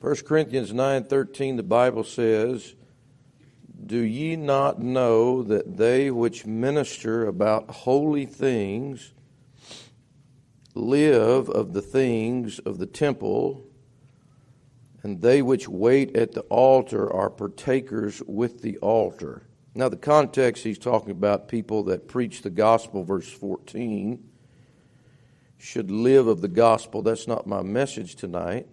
1 Corinthians 9:13 the Bible says, "Do ye not know that they which minister about holy things live of the things of the temple, and they which wait at the altar are partakers with the altar?" Now the context he's talking about people that preach the gospel verse 14 should live of the gospel. That's not my message tonight.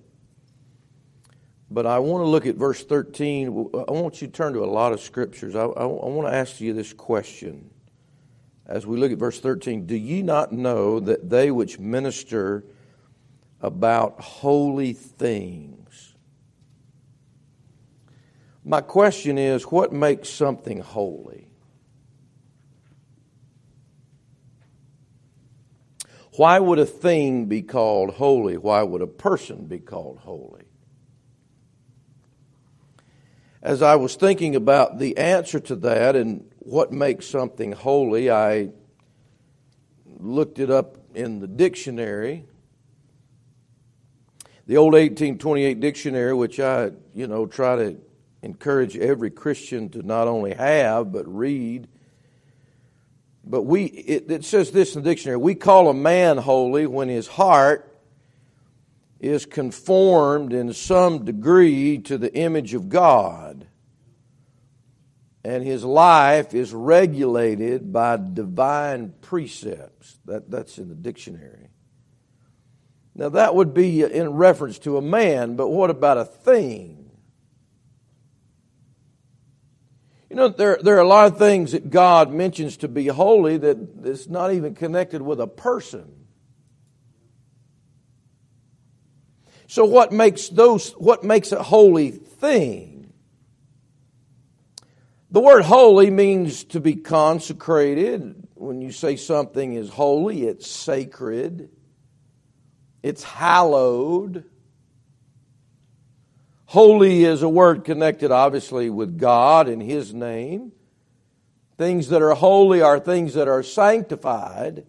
But I want to look at verse 13. I want you to turn to a lot of scriptures. I, I, I want to ask you this question as we look at verse 13 Do ye not know that they which minister about holy things? My question is what makes something holy? Why would a thing be called holy? Why would a person be called holy? As I was thinking about the answer to that and what makes something holy, I looked it up in the dictionary. The old 1828 dictionary, which I, you know, try to encourage every Christian to not only have but read but we, it, it says this in the dictionary we call a man holy when his heart is conformed in some degree to the image of God and his life is regulated by divine precepts. That, that's in the dictionary. Now, that would be in reference to a man, but what about a thing? You know, there, there are a lot of things that God mentions to be holy that is not even connected with a person. So what makes those what makes a holy thing? The word holy means to be consecrated. When you say something is holy, it's sacred. It's hallowed. Holy is a word connected, obviously, with God and His name. Things that are holy are things that are sanctified.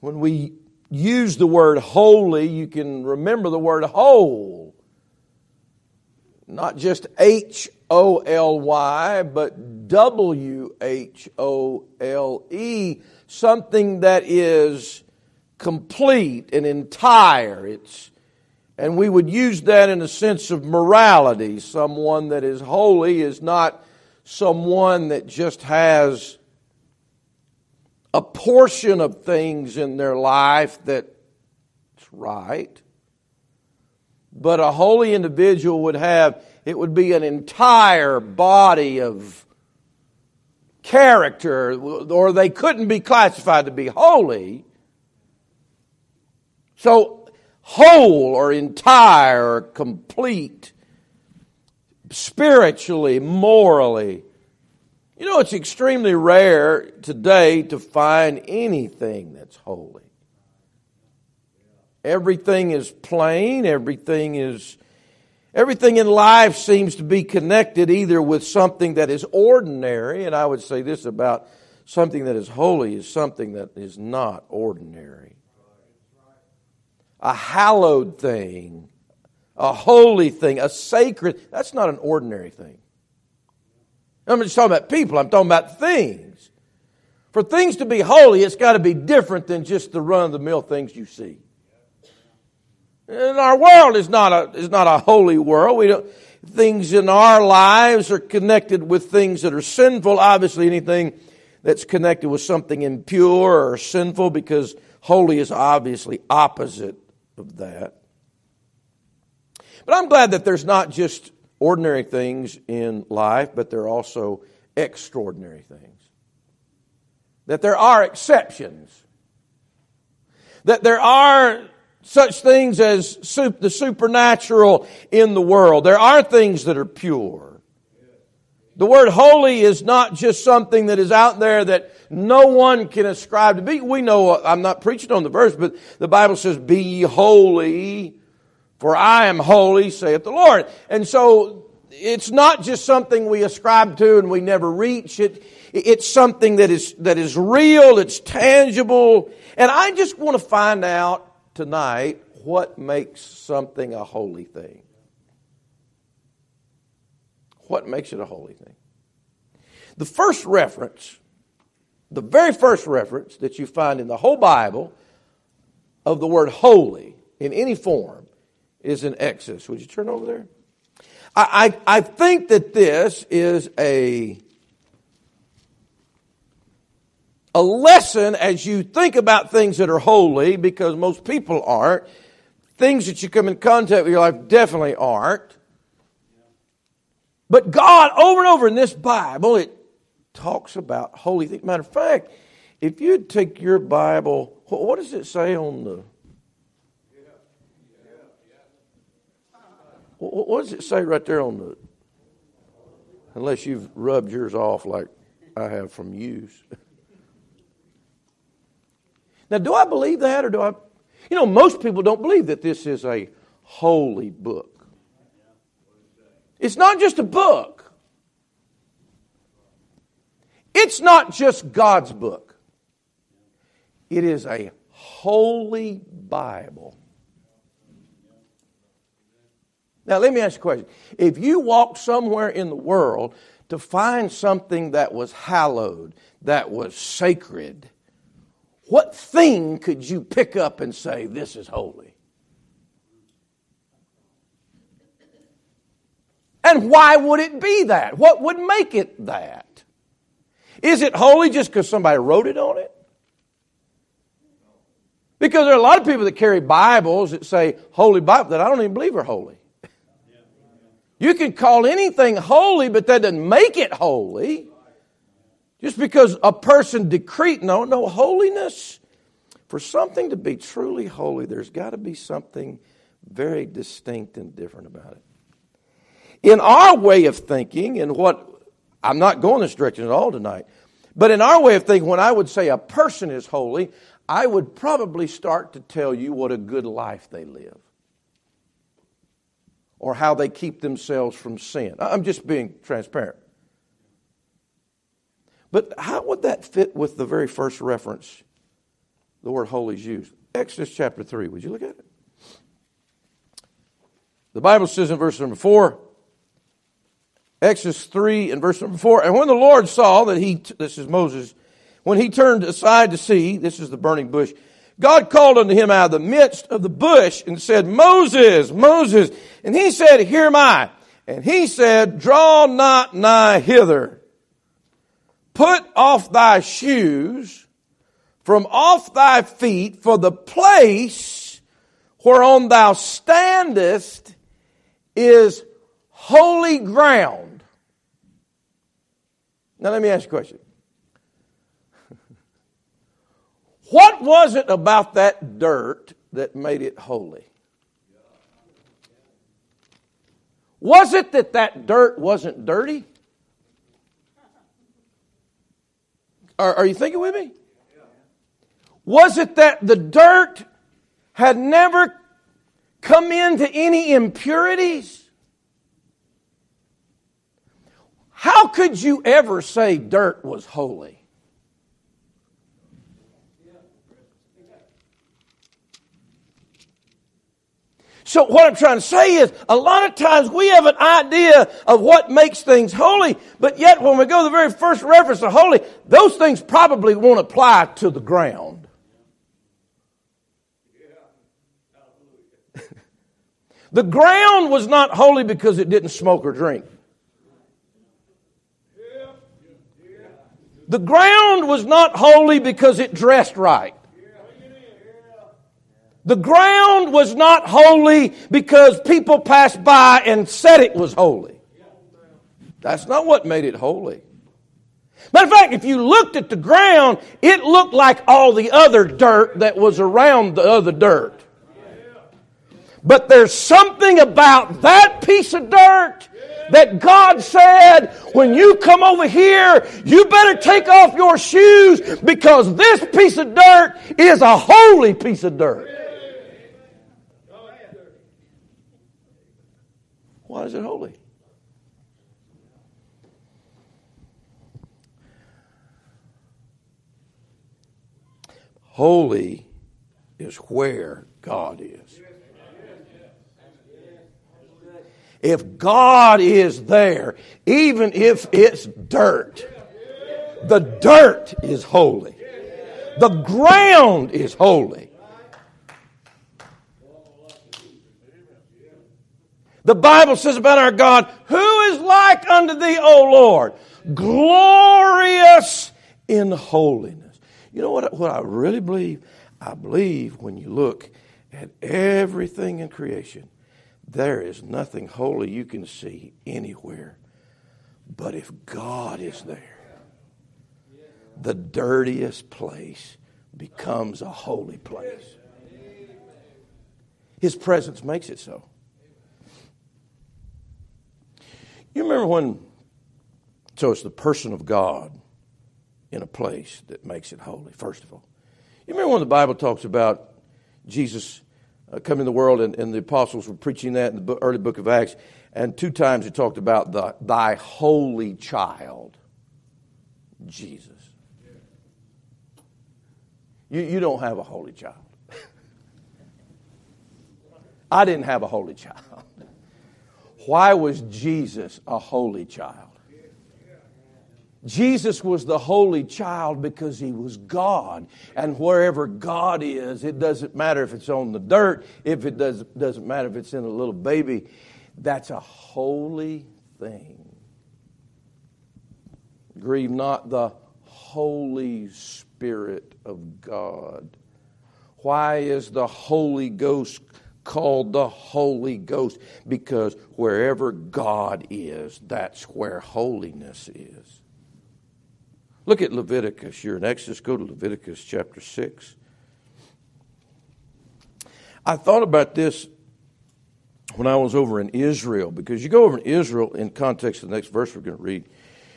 When we use the word holy, you can remember the word whole. Not just H O L Y, but W H O L E. Something that is complete and entire. It's and we would use that in a sense of morality. Someone that is holy is not someone that just has a portion of things in their life that's right. But a holy individual would have, it would be an entire body of character, or they couldn't be classified to be holy. So whole or entire or complete, spiritually, morally. You know, it's extremely rare today to find anything that's holy. Everything is plain, everything is everything in life seems to be connected either with something that is ordinary, and I would say this about something that is holy is something that is not ordinary a hallowed thing, a holy thing, a sacred. That's not an ordinary thing. I'm not just talking about people, I'm talking about things. For things to be holy, it's got to be different than just the run of the mill things you see. And our world is not a, is not a holy world. We don't, things in our lives are connected with things that are sinful. Obviously, anything that's connected with something impure or sinful because holy is obviously opposite of that. But I'm glad that there's not just ordinary things in life, but there are also extraordinary things. That there are exceptions. That there are such things as the supernatural in the world. There are things that are pure. The word holy is not just something that is out there that no one can ascribe to be. We know, I'm not preaching on the verse, but the Bible says, Be holy, for I am holy, saith the Lord. And so it's not just something we ascribe to and we never reach. It, it's something that is, that is real, it's tangible. And I just want to find out tonight what makes something a holy thing. What makes it a holy thing? The first reference, the very first reference that you find in the whole Bible of the word holy in any form is in Exodus. Would you turn over there? I, I, I think that this is a a lesson as you think about things that are holy, because most people aren't. Things that you come in contact with your life definitely aren't. But God, over and over in this Bible, it talks about holy things. Matter of fact, if you take your Bible, what does it say on the. What does it say right there on the. Unless you've rubbed yours off like I have from use. Now, do I believe that or do I? You know, most people don't believe that this is a holy book. It's not just a book, it's not just God's book, it is a holy Bible. Now, let me ask you a question. If you walked somewhere in the world to find something that was hallowed, that was sacred, what thing could you pick up and say, This is holy? And why would it be that? What would make it that? Is it holy just because somebody wrote it on it? Because there are a lot of people that carry Bibles that say Holy Bible that I don't even believe are holy. You can call anything holy, but that doesn't make it holy. Just because a person decreed, no, no, holiness, for something to be truly holy, there's got to be something very distinct and different about it. In our way of thinking, and what, I'm not going this direction at all tonight, but in our way of thinking, when I would say a person is holy, I would probably start to tell you what a good life they live or how they keep themselves from sin. I'm just being transparent. But how would that fit with the very first reference the word holy is used? Exodus chapter 3. Would you look at it? The Bible says in verse number 4, Exodus 3 and verse number 4, and when the Lord saw that he, this is Moses, when he turned aside to see, this is the burning bush, God called unto him out of the midst of the bush and said, Moses, Moses. And he said, Here am I. And he said, Draw not nigh hither. Put off thy shoes from off thy feet, for the place whereon thou standest is holy ground. Now, let me ask you a question. What was it about that dirt that made it holy? Was it that that dirt wasn't dirty? Are, are you thinking with me? Was it that the dirt had never come into any impurities? How could you ever say dirt was holy? So what I'm trying to say is, a lot of times we have an idea of what makes things holy, but yet when we go to the very first reference to holy, those things probably won't apply to the ground. the ground was not holy because it didn't smoke or drink. The ground was not holy because it dressed right. The ground was not holy because people passed by and said it was holy. That's not what made it holy. Matter of fact, if you looked at the ground, it looked like all the other dirt that was around the other dirt. But there's something about that piece of dirt that God said, when you come over here, you better take off your shoes because this piece of dirt is a holy piece of dirt. Why is it holy? Holy is where God is. If God is there, even if it's dirt, the dirt is holy. The ground is holy. The Bible says about our God, who is like unto thee, O Lord? Glorious in holiness. You know what, what I really believe? I believe when you look at everything in creation, there is nothing holy you can see anywhere. But if God is there, the dirtiest place becomes a holy place. His presence makes it so. You remember when, so it's the person of God in a place that makes it holy, first of all. You remember when the Bible talks about Jesus uh, coming in the world and, and, the apostles were preaching that in the early book of Acts, and two times it talked about the, thy holy child, Jesus. You, you don't have a holy child. I didn't have a holy child. Why was Jesus a holy child? Jesus was the holy child because he was God. And wherever God is, it doesn't matter if it's on the dirt, if it does, doesn't matter if it's in a little baby. That's a holy thing. Grieve not the Holy Spirit of God. Why is the Holy Ghost called the Holy Ghost because wherever God is, that's where holiness is. Look at Leviticus. You're in Exodus. Go to Leviticus chapter 6. I thought about this when I was over in Israel because you go over in Israel in context of the next verse we're going to read.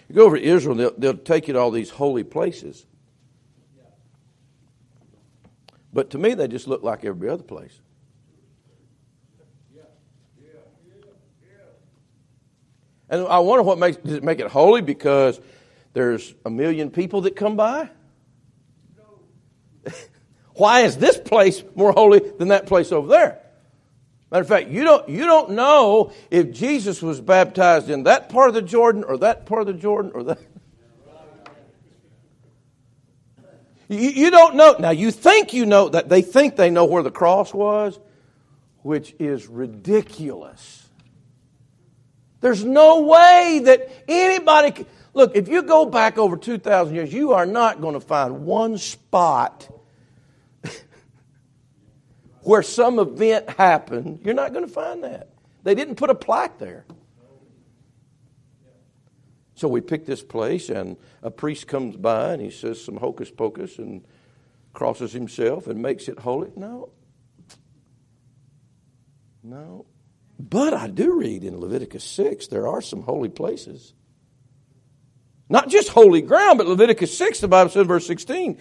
You go over to Israel, they'll, they'll take you to all these holy places. But to me, they just look like every other place. And I wonder what makes does it make it holy because there's a million people that come by? Why is this place more holy than that place over there? Matter of fact, you don't, you don't know if Jesus was baptized in that part of the Jordan or that part of the Jordan or that. You, you don't know. Now, you think you know that they think they know where the cross was, which is ridiculous. There's no way that anybody can. Look, if you go back over 2,000 years, you are not going to find one spot where some event happened. You're not going to find that. They didn't put a plaque there. So we pick this place, and a priest comes by and he says some hocus pocus and crosses himself and makes it holy. No. No. But I do read in Leviticus 6 there are some holy places. Not just holy ground, but Leviticus 6, the Bible says verse 16,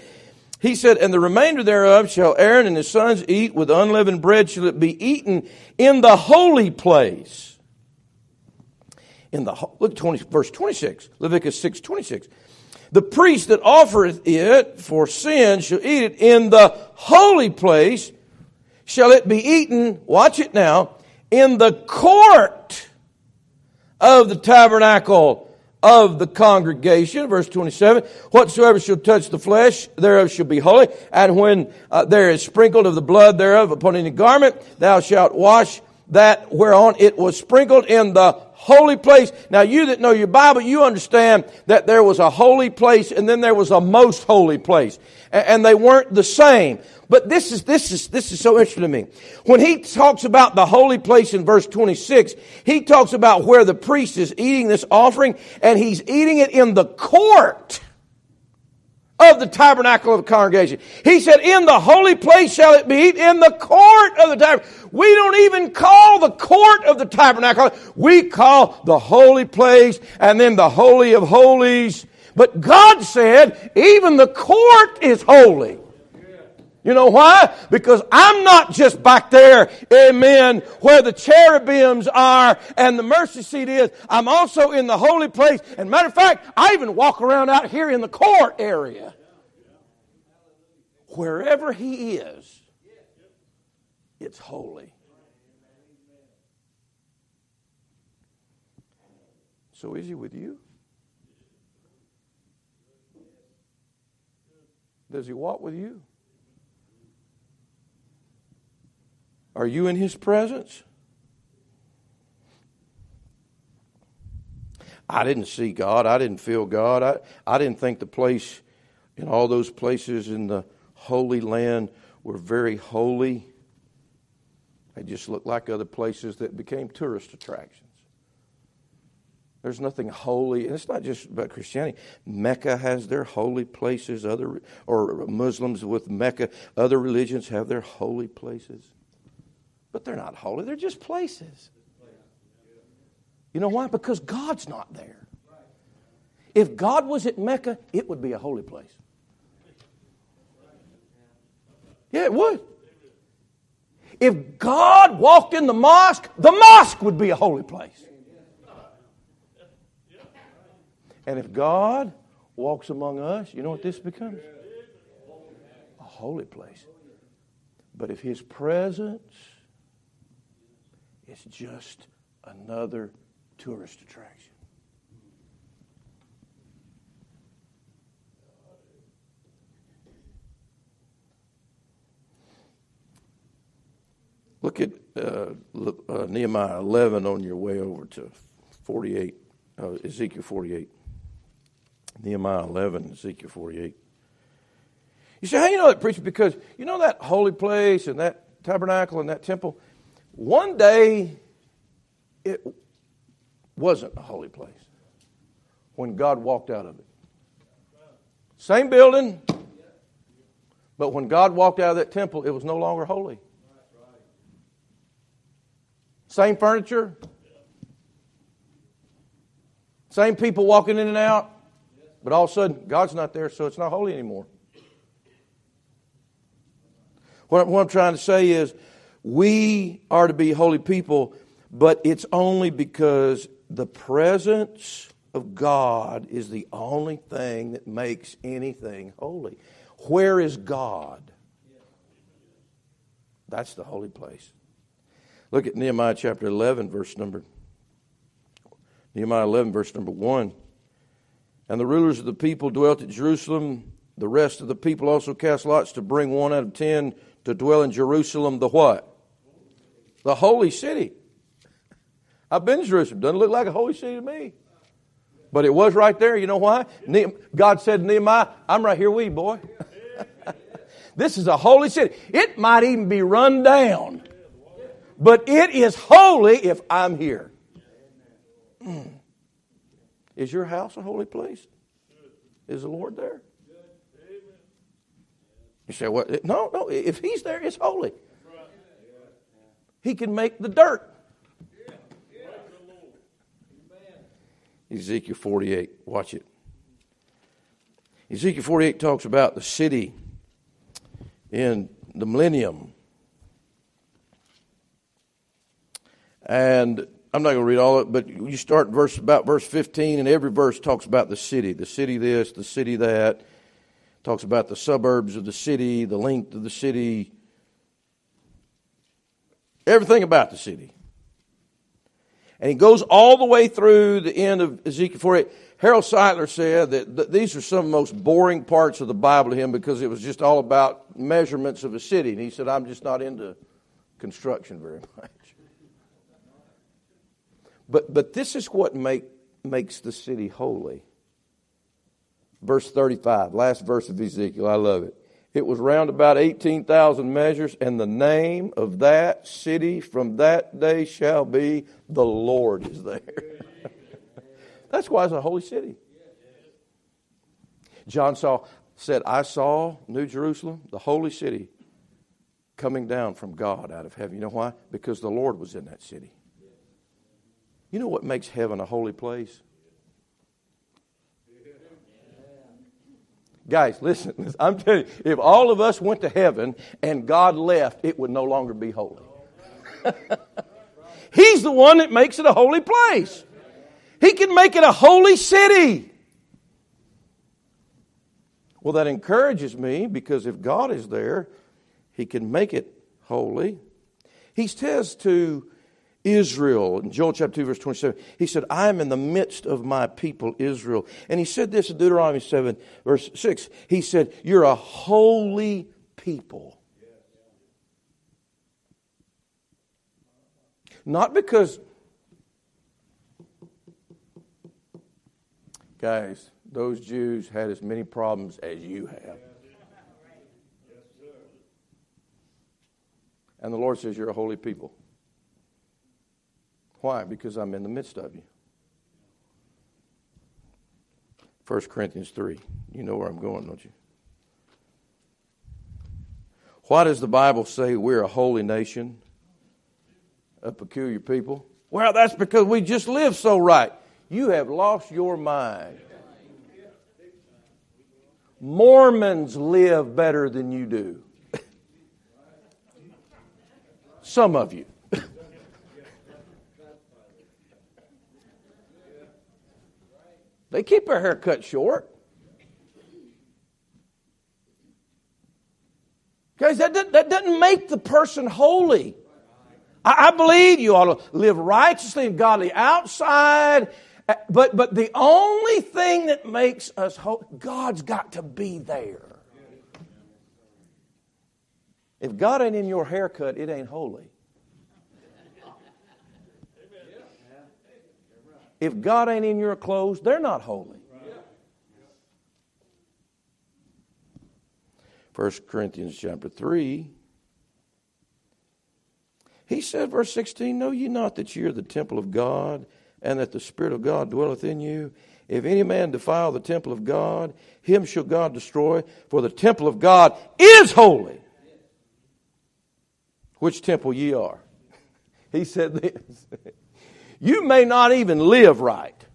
he said, And the remainder thereof shall Aaron and his sons eat with unleavened bread, shall it be eaten in the holy place. In the look at 20, verse 26, Leviticus 6, 26. The priest that offereth it for sin shall eat it in the holy place. Shall it be eaten, watch it now, in the court of the tabernacle of the congregation. Verse 27, whatsoever shall touch the flesh thereof shall be holy. And when uh, there is sprinkled of the blood thereof upon any garment, thou shalt wash that whereon it was sprinkled in the holy place. Now you that know your Bible, you understand that there was a holy place and then there was a most holy place. And they weren't the same. But this is, this is, this is so interesting to me. When he talks about the holy place in verse 26, he talks about where the priest is eating this offering and he's eating it in the court of the tabernacle of the congregation. He said, in the holy place shall it be eaten, in the court of the tabernacle. We don't even call the court of the tabernacle. We call the holy place and then the holy of holies. But God said, even the court is holy. You know why? Because I'm not just back there, amen, where the cherubims are and the mercy seat is. I'm also in the holy place. And matter of fact, I even walk around out here in the court area. Wherever he is, it's holy. So is he with you? Does he walk with you? Are you in his presence? I didn't see God. I didn't feel God. I, I didn't think the place in all those places in the Holy Land were very holy. They just looked like other places that became tourist attractions. There's nothing holy, and it's not just about Christianity. Mecca has their holy places. Other or Muslims with Mecca, other religions have their holy places, but they're not holy. They're just places. You know why? Because God's not there. If God was at Mecca, it would be a holy place. Yeah, it would. If God walked in the mosque, the mosque would be a holy place. And if God walks among us, you know what this becomes? A holy place. But if His presence is just another tourist attraction. Look at uh, uh, Nehemiah 11 on your way over to 48, uh, Ezekiel 48. Nehemiah 11, Ezekiel 48. You say, how you know that, preacher? Because you know that holy place and that tabernacle and that temple? One day, it wasn't a holy place when God walked out of it. Same building, but when God walked out of that temple, it was no longer holy. Same furniture, same people walking in and out, but all of a sudden, God's not there, so it's not holy anymore. What, I'm trying to say is, we are to be holy people, but it's only because the presence of God is the only thing that makes anything holy. Where is God? That's the holy place. Look at Nehemiah chapter 11, verse number Nehemiah 11, verse number 1. And the rulers of the people dwelt at Jerusalem. The rest of the people also cast lots to bring one out of ten to dwell in Jerusalem, the what? The holy city. I've been to Jerusalem. Doesn't look like a holy city to me. But it was right there. You know why? God said to Nehemiah, I'm right here with you, boy. this is a holy city. It might even be run down. But it is holy if I'm here. Mm. Is your house a holy place? Is the Lord there? You say, what? No, no. If He's there, it's holy. He can make the dirt Ezekiel 48. Watch it. Ezekiel 48 talks about the city in the millennium. And I'm not going to read all of it, but you start verse about verse 15, and every verse talks about the city. The city this, the city that. Talks about the suburbs of the city, the length of the city, everything about the city. And he goes all the way through the end of Ezekiel 48. Harold Sightler said that these are some of the most boring parts of the Bible to him because it was just all about measurements of a city. And he said, I'm just not into construction very much. But, but this is what make, makes the city holy. Verse 35, last verse of Ezekiel. I love it. It was round about 18,000 measures, and the name of that city from that day shall be the Lord is there. That's why it's a holy city. John saw, said, I saw New Jerusalem, the holy city, coming down from God out of heaven. You know why? Because the Lord was in that city. You know what makes heaven a holy place? Guys, listen, I'm telling you, if all of us went to heaven and God left, it would no longer be holy. He's the one that makes it a holy place. He can make it a holy city. Well, that encourages me because if God is there, He can make it holy. He says to Israel. In Joel chapter 2, verse 27, he said, I am in the midst of my people, Israel. And he said this in Deuteronomy 7, verse 6. He said, You're a holy people. Not because, guys, those Jews had as many problems as you have. And the Lord says, You're a holy people. Why? Because I'm in the midst of you. 1 Corinthians 3. You know where I'm going, don't you? Why does the Bible say we're a holy nation, a peculiar people? Well, that's because we just live so right. You have lost your mind. Mormons live better than you do. Some of you. They keep their hair cut short. Guys, that, that, that doesn't make the person holy. I, I believe you ought to live righteously and godly outside, eh, but, but the only thing that makes us holy, God's got to be there. If God ain't in your haircut, it ain't holy. If God ain't in your clothes, they're not holy. 1 Corinthians chapter 3. He said, verse 16, Know ye not that ye are the temple of God, and that the Spirit of God dwelleth in you? If any man defile the temple of God, him shall God destroy, for the temple of God is holy. Which temple ye are? He said this. You may not even live right.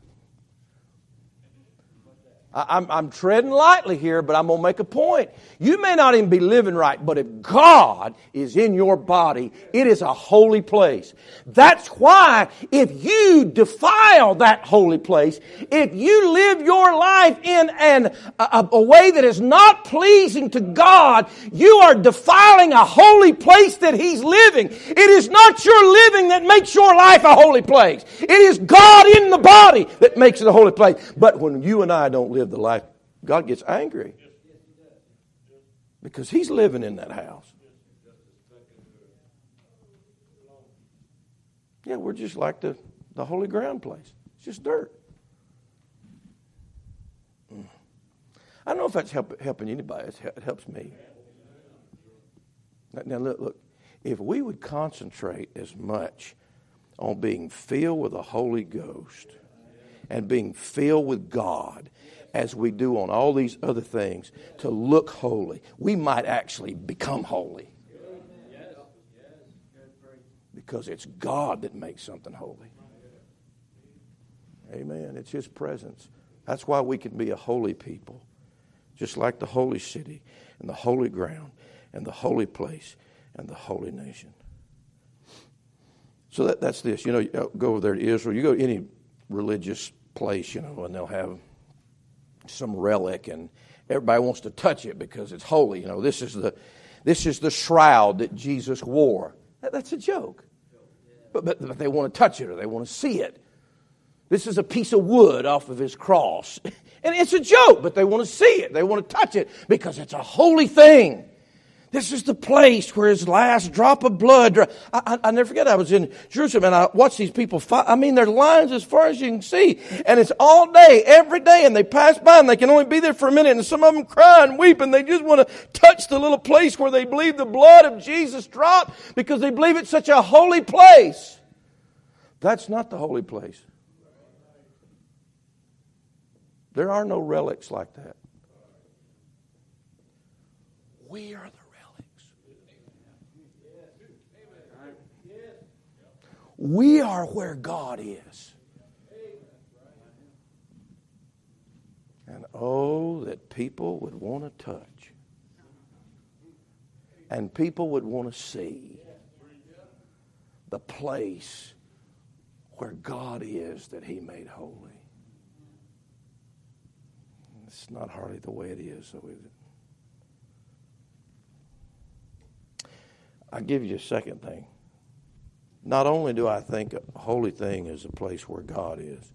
I'm, I'm, treading lightly here, but I'm going to make a point. You may not even be living right, but if God is in your body, it is a holy place. That's why if you defile that holy place, if you live your life in an, a, a way that is not pleasing to God, you are defiling a holy place that He's living. It is not your living that makes your life a holy place. It is God in the body that makes it a holy place. But when you and I don't live live the life, God gets angry because He's living in that house. Yeah, we're just like the, the holy ground place. It's just dirt. Mm. I don't know if that's help, helping anybody. It helps me. Now, look, look. If we would concentrate as much on being filled with the Holy Ghost and being filled with God as we do on all these other things to look holy, we might actually become holy. Because it's God that makes something holy. Amen. It's His presence. That's why we can be a holy people, just like the holy city and the holy ground and the holy place and the holy nation. So that, that's this. You know, uh, go over there to Israel. You go to any religious place, you know, and they'll have some relic and everybody wants to touch it because it's holy. You know, this is the, this is the shroud that Jesus wore. That, that's a joke. But, but, but they want to touch it or they want to see it. This is a piece of wood off of his cross. And it's a joke, but they want to see it. They want to touch it because it's a holy thing. This is the place where his last drop of blood. I, I, I, never forget. I was in Jerusalem and I watched these people fight. I mean, there's lines as far as you can see, and it's all day, every day, and they pass by and they can only be there for a minute, and some of them cry and weep, and they just want to touch the little place where they believe the blood of Jesus dropped because they believe it's such a holy place. That's not the holy place. There are no relics like that. We are the We are where God is. And oh, that people would want to touch. And people would want to see the place where God is that He made holy. It's not hardly the way it is, though, is it? I'll give you a second thing. Not only do I think a holy thing is a place where God is,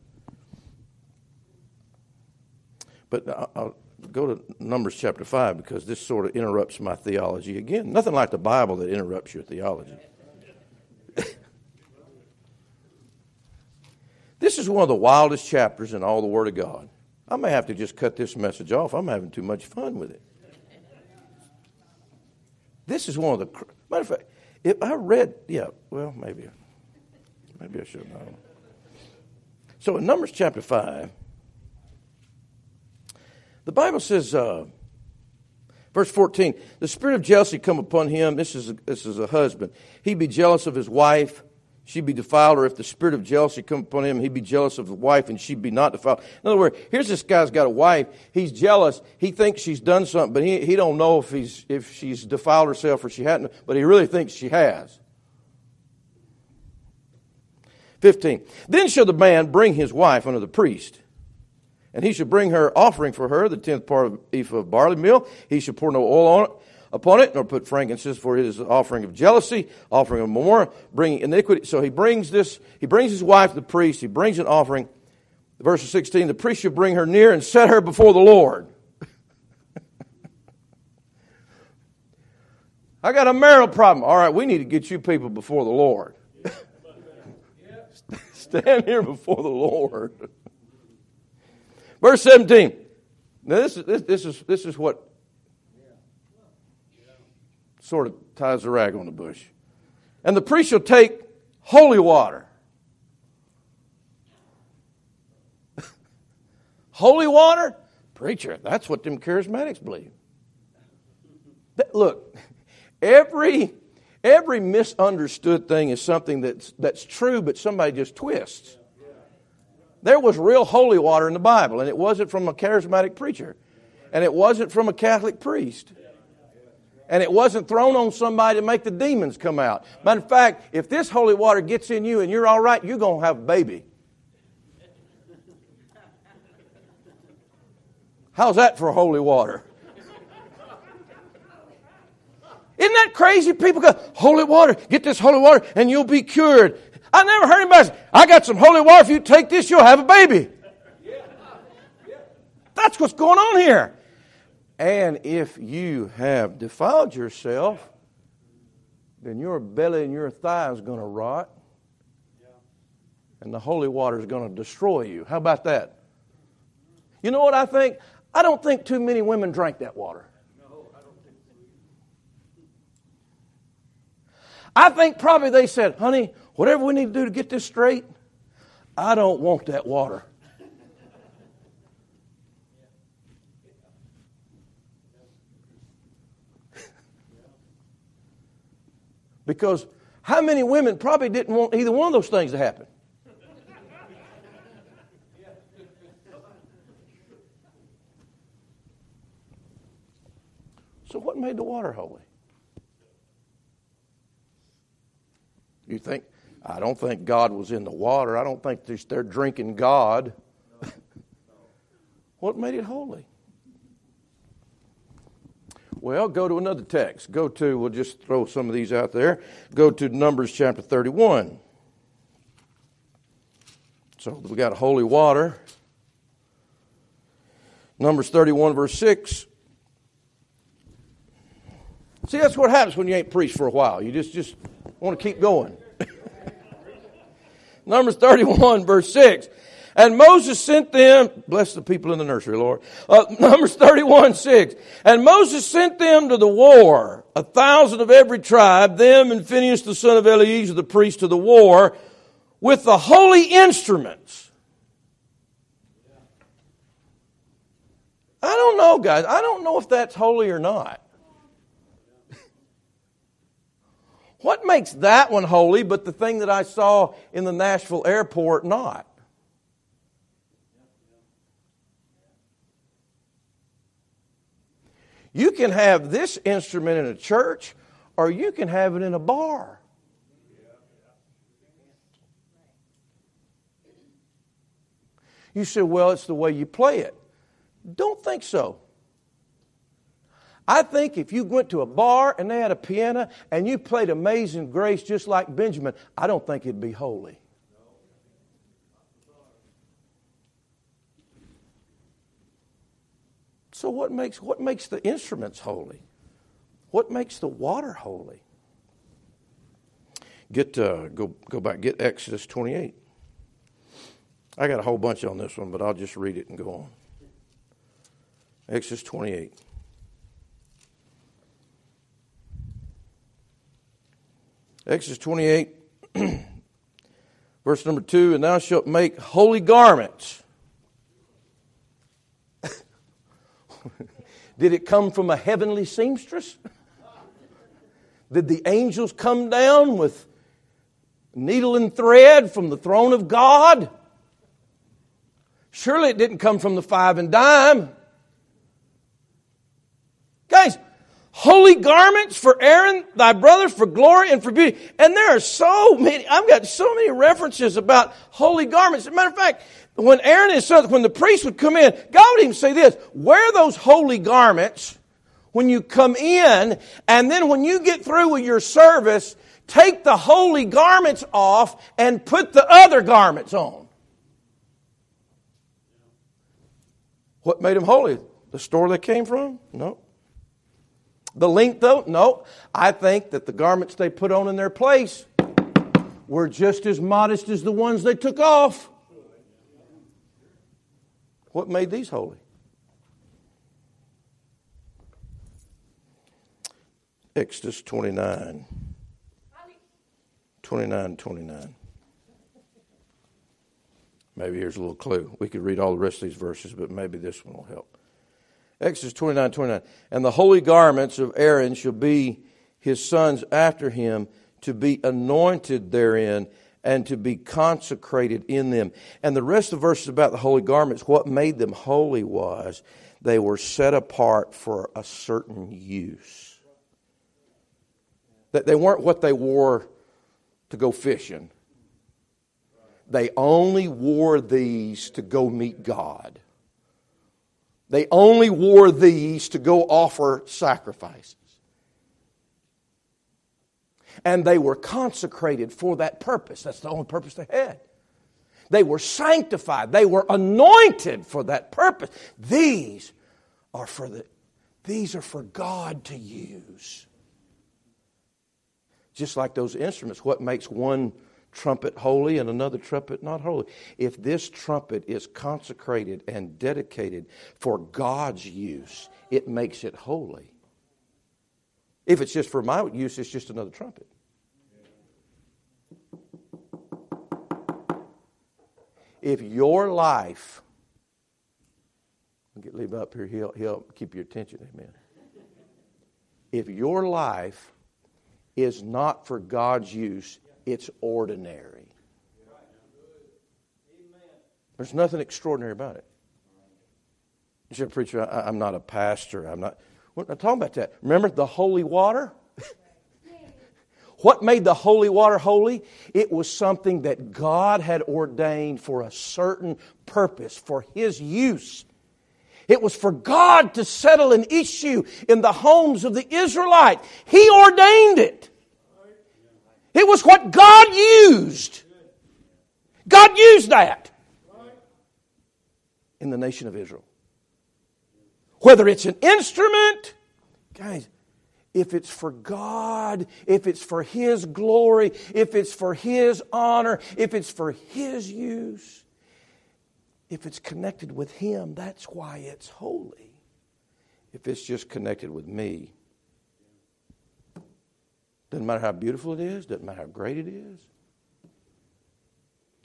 but I'll go to Numbers chapter 5 because this sort of interrupts my theology again. Nothing like the Bible that interrupts your theology. this is one of the wildest chapters in all the Word of God. I may have to just cut this message off. I'm having too much fun with it. This is one of the matter of fact. If I read, yeah, well, maybe, maybe I should know. So in Numbers chapter five, the Bible says, uh, verse fourteen, the spirit of jealousy come upon him. This is a, this is a husband. he'd be jealous of his wife she'd be defiled, or if the spirit of jealousy come upon him, he'd be jealous of the wife, and she'd be not defiled. In other words, here's this guy's got a wife. He's jealous. He thinks she's done something, but he, he don't know if he's if she's defiled herself or she hadn't, but he really thinks she has. 15. Then shall the man bring his wife unto the priest. And he shall bring her offering for her, the tenth part of ephah of barley meal. He shall pour no oil on it upon it, nor put frankincense, for his offering of jealousy, offering of more, bringing iniquity. So he brings this, he brings his wife the priest, he brings an offering. Verse 16, the priest shall bring her near and set her before the Lord. I got a marital problem. All right, we need to get you people before the Lord. Stand here before the Lord. Verse 17. Now, this is, this, this, is, this is what sort of ties a rag on the bush. And the priest shall take holy water. holy water? Preacher, that's what them charismatics believe. Look, every every misunderstood thing is something that's that's true, but somebody just twists. There was real holy water in the Bible, and it wasn't from a charismatic preacher, and it wasn't from a Catholic priest and it wasn't thrown on somebody to make the demons come out. Matter of fact, if this holy water gets in you and you're all right, you're going to have a baby. How's that for holy water? Isn't that crazy? People go, holy water, get this holy water and you'll be cured. I never heard anybody say, I got some holy water. If you take this, you'll have a baby. That's what's going on here. And if you have defiled yourself, then your belly and your thigh is going to rot. And the holy water is going to destroy you. How about that? You know what I think? I don't think too many women drank that water. I think probably they said, honey, whatever we need to do to get this straight, I don't want that water. Because how many women probably didn't want either one of those things to happen? So, what made the water holy? You think, I don't think God was in the water. I don't think they're drinking God. what made it holy? Well, go to another text. Go to, we'll just throw some of these out there. Go to Numbers chapter 31. So we got holy water. Numbers 31, verse 6. See, that's what happens when you ain't preached for a while. You just, just want to keep going. Numbers 31, verse 6. And Moses sent them, bless the people in the nursery, Lord. Uh, Numbers 31, 6. And Moses sent them to the war, a thousand of every tribe, them and Phinehas the son of Eleazar the priest to the war, with the holy instruments. I don't know, guys. I don't know if that's holy or not. What makes that one holy, but the thing that I saw in the Nashville airport not? You can have this instrument in a church, or you can have it in a bar. You say, well, it's the way you play it. Don't think so. I think if you went to a bar and they had a piano and you played Amazing Grace just like Benjamin, I don't think it'd be holy. So what makes what makes the instruments holy? What makes the water holy? Get uh, go go back. Get Exodus twenty eight. I got a whole bunch on this one, but I'll just read it and go on. Exodus twenty eight. Exodus 28, verse number 2 And thou shalt make holy garments. Did it come from a heavenly seamstress? Did the angels come down with needle and thread from the throne of God? Surely it didn't come from the five and dime. Guys, holy garments for Aaron, thy brother, for glory and for beauty. And there are so many, I've got so many references about holy garments. As a matter of fact, when Aaron and when the priest would come in, God would even say this, wear those holy garments when you come in, and then when you get through with your service, take the holy garments off and put the other garments on. What made them holy? The store they came from? No. The length, though? No. I think that the garments they put on in their place were just as modest as the ones they took off. What made these holy? Exodus 29. 29 29. Maybe here's a little clue. We could read all the rest of these verses, but maybe this one will help. Exodus 29 29. And the holy garments of Aaron shall be his sons after him to be anointed therein and to be consecrated in them. And the rest of the verses about the holy garments, what made them holy was they were set apart for a certain use. That they weren't what they wore to go fishing. They only wore these to go meet God. They only wore these to go offer sacrifices. And they were consecrated for that purpose. That's the only purpose they had. They were sanctified. They were anointed for that purpose. These are for the these are for God to use. Just like those instruments, what makes one trumpet holy and another trumpet not holy. If this trumpet is consecrated and dedicated for God's use, it makes it holy. If it's just for my use, it's just another trumpet. If your life, I'll get up here, he'll, he'll keep your attention, amen. If your life is not for God's use, it's ordinary. There's nothing extraordinary about it. You said, preacher, I, am not a pastor. I'm not. We're not talking about that. Remember the holy water? what made the holy water holy? It was something that God had ordained for a certain purpose, for His use. It was for God to settle an issue in the homes of the Israelite. He ordained it. It was what God used. God used that in the nation of Israel. Whether it's an instrument, guys, if it's for God, if it's for His glory, if it's for His honor, if it's for His use, if it's connected with Him, that's why it's holy. If it's just connected with me, doesn't matter how beautiful it is, doesn't matter how great it is,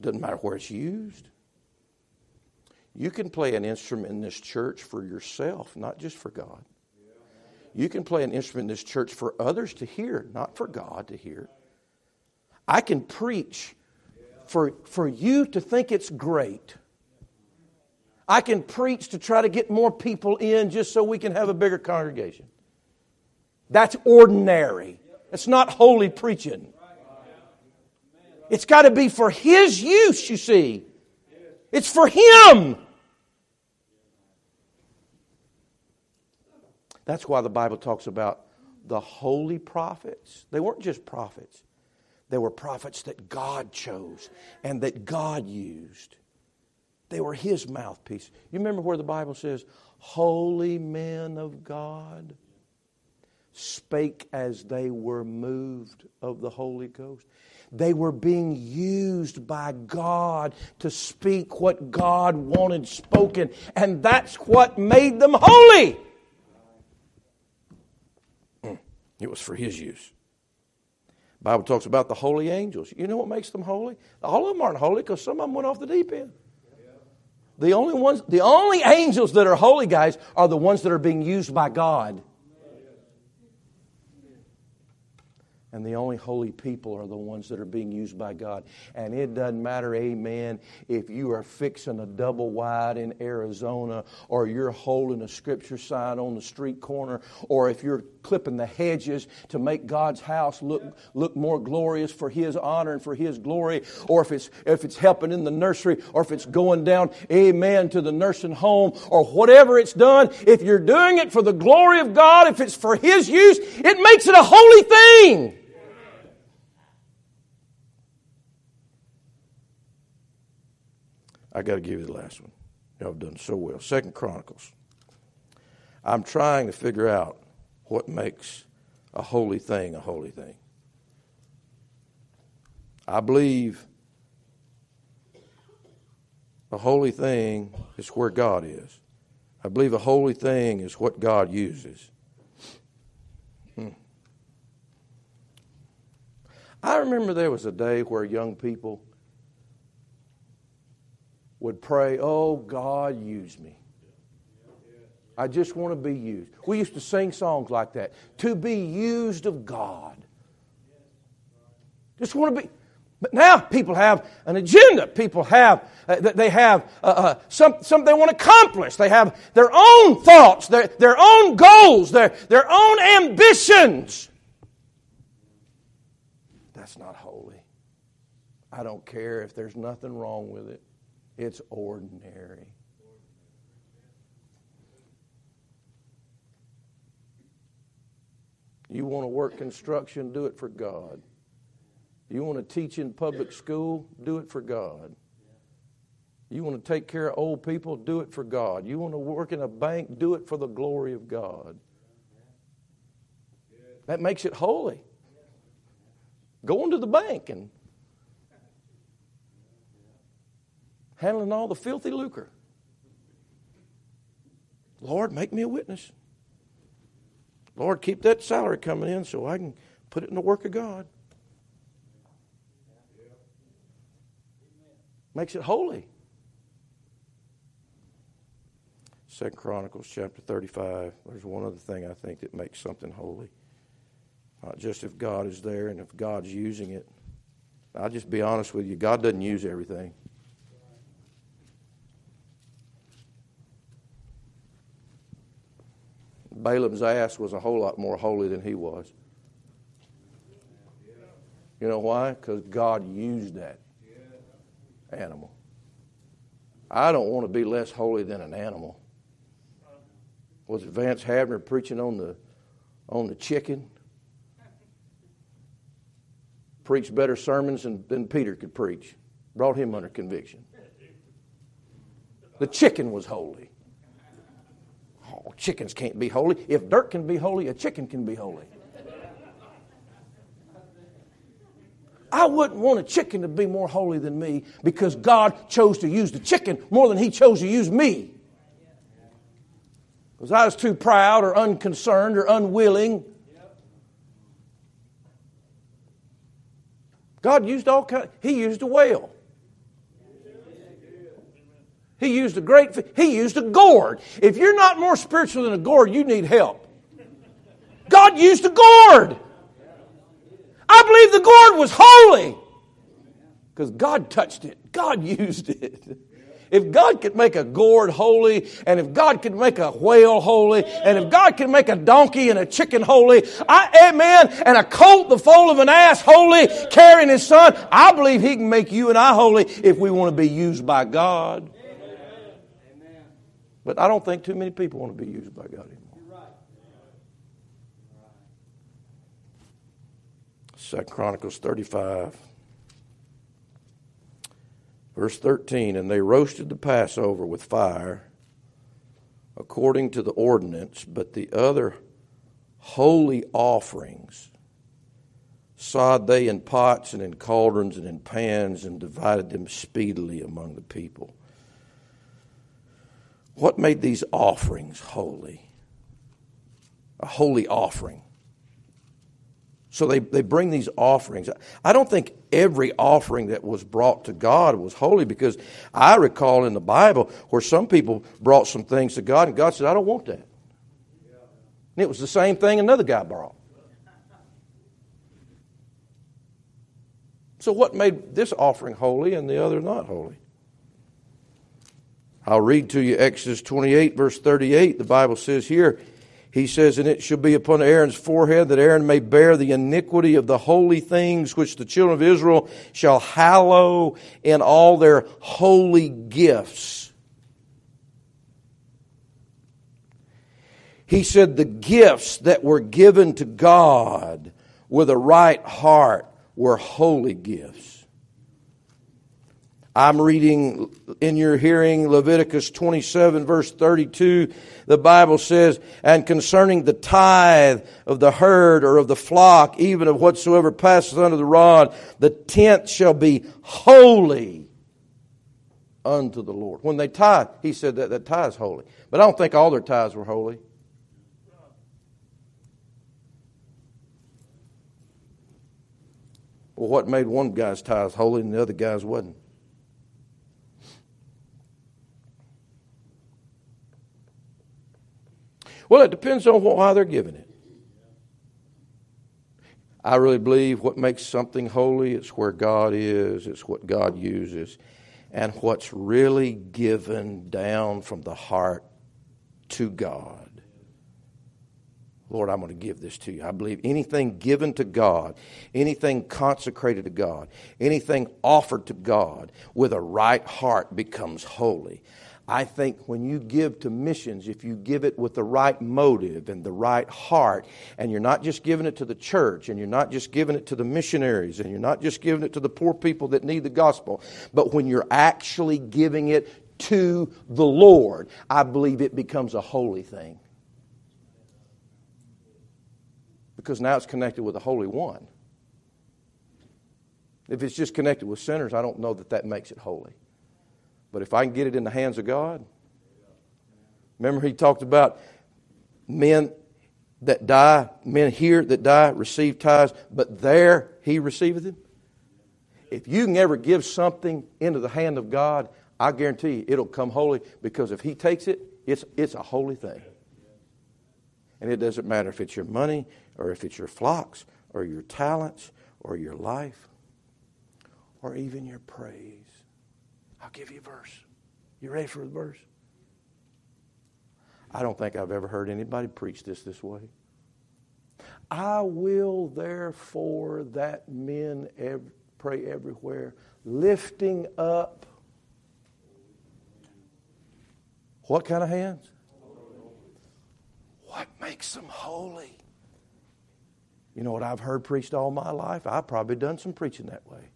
doesn't matter where it's used. You can play an instrument in this church for yourself, not just for God. You can play an instrument in this church for others to hear, not for God to hear. I can preach for, for you to think it's great. I can preach to try to get more people in just so we can have a bigger congregation. That's ordinary. It's not holy preaching. It's got to be for His use, you see. It's for Him. That's why the Bible talks about the holy prophets. They weren't just prophets, they were prophets that God chose and that God used. They were His mouthpiece. You remember where the Bible says, Holy men of God spake as they were moved of the Holy Ghost. They were being used by God to speak what God wanted spoken, and that's what made them holy. Mm. It was for his use. The Bible talks about the holy angels. You know what makes them holy? All of them aren't holy because some of them went off the deep end. The only ones, the only angels that are holy guys are the ones that are being used by God. And the only holy people are the ones that are being used by God. And it doesn't matter, amen, if you are fixing a double wide in Arizona, or you're holding a scripture sign on the street corner, or if you're clipping the hedges to make God's house look, look more glorious for His honor and for His glory, or if it's, if it's helping in the nursery, or if it's going down, amen, to the nursing home, or whatever it's done, if you're doing it for the glory of God, if it's for His use, it makes it a holy thing. I got to give you the last one. Y'all have done so well. Second Chronicles. I'm trying to figure out what makes a holy thing a holy thing. I believe a holy thing is where God is. I believe a holy thing is what God uses. Hmm. I remember there was a day where young people would pray, Oh, God, use me. I just want to be used. We used to sing songs like that to be used of God. Just want to be. But now people have an agenda. People have, uh, they have uh, uh, some, something they want to accomplish. They have their own thoughts, their, their own goals, their, their own ambitions. That's not holy. I don't care if there's nothing wrong with it. It's ordinary. You want to work construction, do it for God. You want to teach in public school, do it for God. You want to take care of old people, do it for God. You want to work in a bank, do it for the glory of God. That makes it holy. Going to the bank and handling all the filthy lucre. Lord, make me a witness. Lord, keep that salary coming in so I can put it in the work of God. Makes it holy. Second Chronicles chapter 35. There's one other thing I think that makes something holy. Not just if God is there and if God's using it. I'll just be honest with you, God doesn't use everything. Balaam's ass was a whole lot more holy than he was. You know why? Because God used that animal. I don't want to be less holy than an animal. Was it Vance Havner preaching on the on the chicken? Preached better sermons than, than Peter could preach. Brought him under conviction. The chicken was holy. Oh, chickens can't be holy. If dirt can be holy, a chicken can be holy. I wouldn't want a chicken to be more holy than me because God chose to use the chicken more than He chose to use me. Because I was too proud or unconcerned or unwilling. God used all kind. He used a whale. He used a great, he used a gourd. If you're not more spiritual than a gourd, you need help. God used a gourd. I believe the gourd was holy because God touched it. God used it. If God could make a gourd holy, and if God could make a whale holy, and if God could make a donkey and a chicken holy, I, amen, and a colt the foal of an ass holy, carrying his son, I believe he can make you and I holy if we want to be used by God. But I don't think too many people want to be used by God anymore. Second Chronicles 35, verse 13. And they roasted the Passover with fire according to the ordinance, but the other holy offerings sod they in pots and in cauldrons and in pans and divided them speedily among the people. What made these offerings holy? A holy offering. So they, they bring these offerings. I don't think every offering that was brought to God was holy because I recall in the Bible where some people brought some things to God and God said, I don't want that. And it was the same thing another guy brought. So, what made this offering holy and the other not holy? I'll read to you Exodus 28, verse 38. The Bible says here, he says, And it shall be upon Aaron's forehead that Aaron may bear the iniquity of the holy things which the children of Israel shall hallow in all their holy gifts. He said, The gifts that were given to God with a right heart were holy gifts. I'm reading in your hearing Leviticus 27, verse 32. The Bible says, And concerning the tithe of the herd or of the flock, even of whatsoever passes under the rod, the tenth shall be holy unto the Lord. When they tithe, he said that that tithe is holy. But I don't think all their tithes were holy. Well, what made one guy's tithes holy and the other guy's wasn't? Well, it depends on why they're giving it. I really believe what makes something holy is where God is, it's what God uses, and what's really given down from the heart to God. Lord, I'm going to give this to you. I believe anything given to God, anything consecrated to God, anything offered to God with a right heart becomes holy. I think when you give to missions, if you give it with the right motive and the right heart, and you're not just giving it to the church, and you're not just giving it to the missionaries, and you're not just giving it to the poor people that need the gospel, but when you're actually giving it to the Lord, I believe it becomes a holy thing. Because now it's connected with the Holy One. If it's just connected with sinners, I don't know that that makes it holy. But if I can get it in the hands of God, remember he talked about men that die, men here that die receive tithes, but there he receiveth them. If you can ever give something into the hand of God, I guarantee you it'll come holy because if he takes it, it's, it's a holy thing. And it doesn't matter if it's your money or if it's your flocks or your talents or your life or even your praise. I'll give you a verse. You ready for the verse? I don't think I've ever heard anybody preach this this way. I will therefore that men ev- pray everywhere, lifting up what kind of hands? What makes them holy? You know what I've heard preached all my life? I've probably done some preaching that way.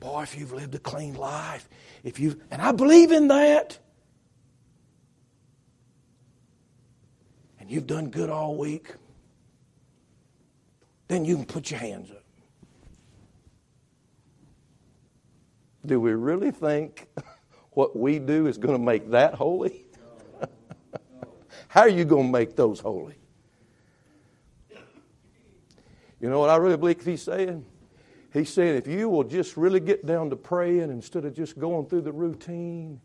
Boy, if you've lived a clean life, if you and I believe in that. And you've done good all week, then you can put your hands up. Do we really think what we do is going to make that holy? How are you going to make those holy? You know what I really believe he's saying? He's saying if you will just really get down to praying instead of just going through the routine,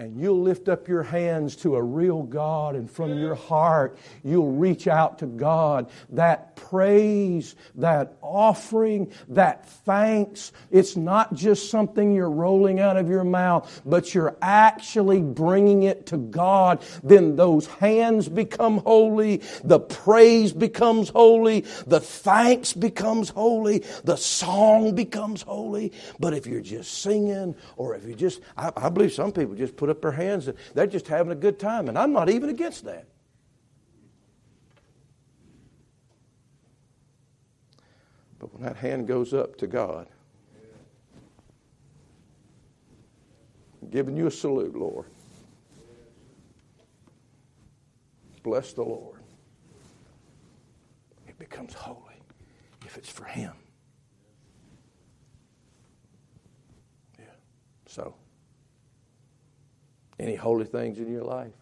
and you'll lift up your hands to a real God, and from your heart, you'll reach out to God. That praise, that offering, that thanks, it's not just something you're rolling out of your mouth, but you're actually bringing it to God. Then those hands become holy, the praise becomes holy, the thanks becomes holy, the song becomes holy. But if you're just singing, or if you just, I, I believe some people just put put up their hands. They're just having a good time, and I'm not even against that. But when that hand goes up to God, I'm giving you a salute, Lord. Bless the Lord. It becomes holy if it's for Him. Yeah. So, any holy things in your life?